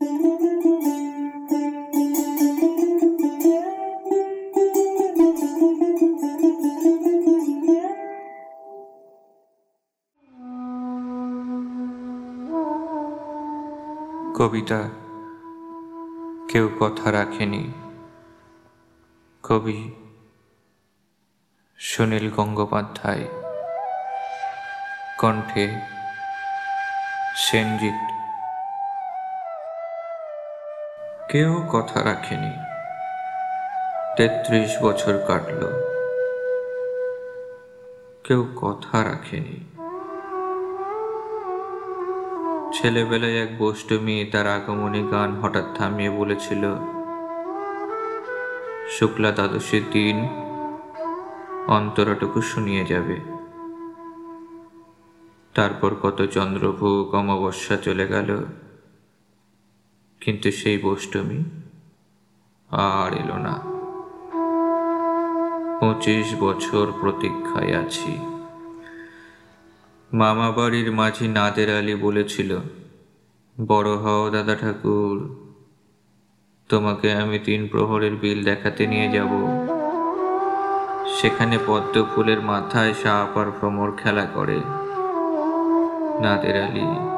কবিতা কেউ কথা রাখেনি। কবি সুনীল গঙ্গোপাধ্যায়। কণ্ঠে সেনজিৎ কেউ কথা রাখেনি। তেত্রিশ বছর কাটল। কেউ কথা রাখেনি। ছেলেবেলায় এক বস্তু মেয়ে তার আগমনী গান হঠাৎ থামিয়ে বলেছিল, শুক্লা দ্বাদশীর দিন অন্তরটুকু শুনিয়ে যাবে। তারপর কত চন্দ্রভোগ অমাবস্যা চলে গেল। কিন্তু সেই বষ্টমী আর এলো না। পঁচিশ বছর প্রতীক্ষায় আছি। মামা বাড়ির মাঝি নাদের আলী বলেছিল, বড় হও দাদা ঠাকুর, তোমাকে আমি তিন প্রহরের বিল দেখাতে নিয়ে যাব। সেখানে পদ্ম ফুলের মাথায় সাপ আর ভ্রমর খেলা করে। নাদের আলী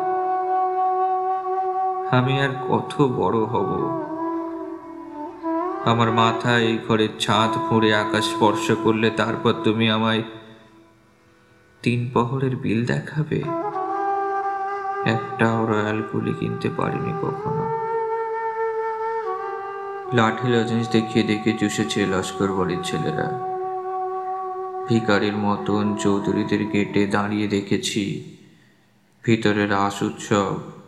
আমি আর কত বড় হব? আমার মাথায় এই ঘরের ছাদ ফুঁড়ে আকাশ স্পর্শ করলে তারপর তুমি আমায় তিন প্রহরের বিল দেখাবে? একটাও রয়্যাল গুলি কিনতে পারিনি কখনো। লাঠি লজেন্স দেখিয়ে দেখে চুষেছে লস্কর বাড়ির ছেলেরা। ভিকারির মতন চৌধুরীদের গেটে দাঁড়িয়ে দেখেছি ভিতরের রাস উৎসব।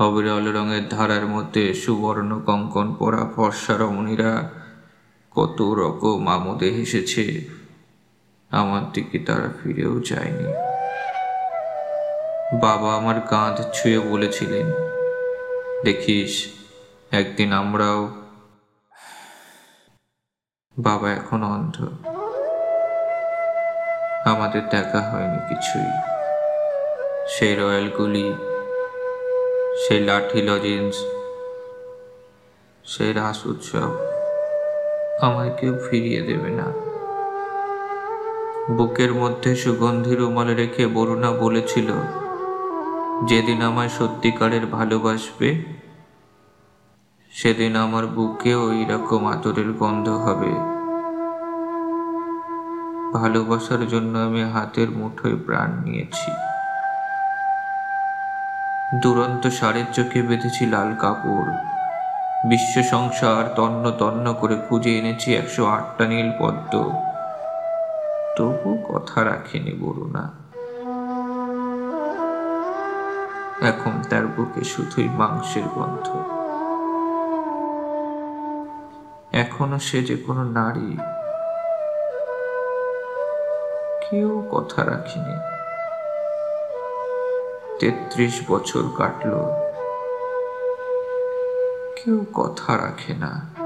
অবিরল রঙের ধারার মধ্যে সুবর্ণ কঙ্কন পরা ফর্সা রমণীরা কত রকম আমোদে হেসেছে। আমার দিকে তারা ফিরেও যায়নি। বাবা আমার কাঁধ ছুঁয়ে বলেছিলেন, দেখিস, একদিন আমরাও বাবা এখন অন্ধ। আমাদের দেখা হয়নি কিছুই। সেই রয়্যালগুলি সেই লাঠি লজেন্স সেই রাস উৎসব আমায় কেউ ফিরিয়ে দেবে না। বুকের মধ্যে সুগন্ধি রুমালে রেখে বরুণা বলেছিল, যেদিন আমায় সত্যিকারের ভালোবাসবে, সেদিন আমার বুকে ওই রকম আতরের গন্ধ হবে। ভালোবাসার জন্য আমি হাতের মুঠোয় প্রাণ নিয়েছি। দুরন্ত সারের চোখে বেঁধেছি লাল কাপড়। বিশ্ব সংসার তন্ন তন্ন করে খুঁজে এনেছি একশো আটটা নীল পদ্ম। তবু কথা রাখেনি বরুণা। এখন তার বুকে শুধুই মাংসের গন্ধ। এখনও সে যে কোনো নারী। কেউ কথা রাখেনি। তেত্রিশ বছর কাটলো। কেউ কথা রাখে না।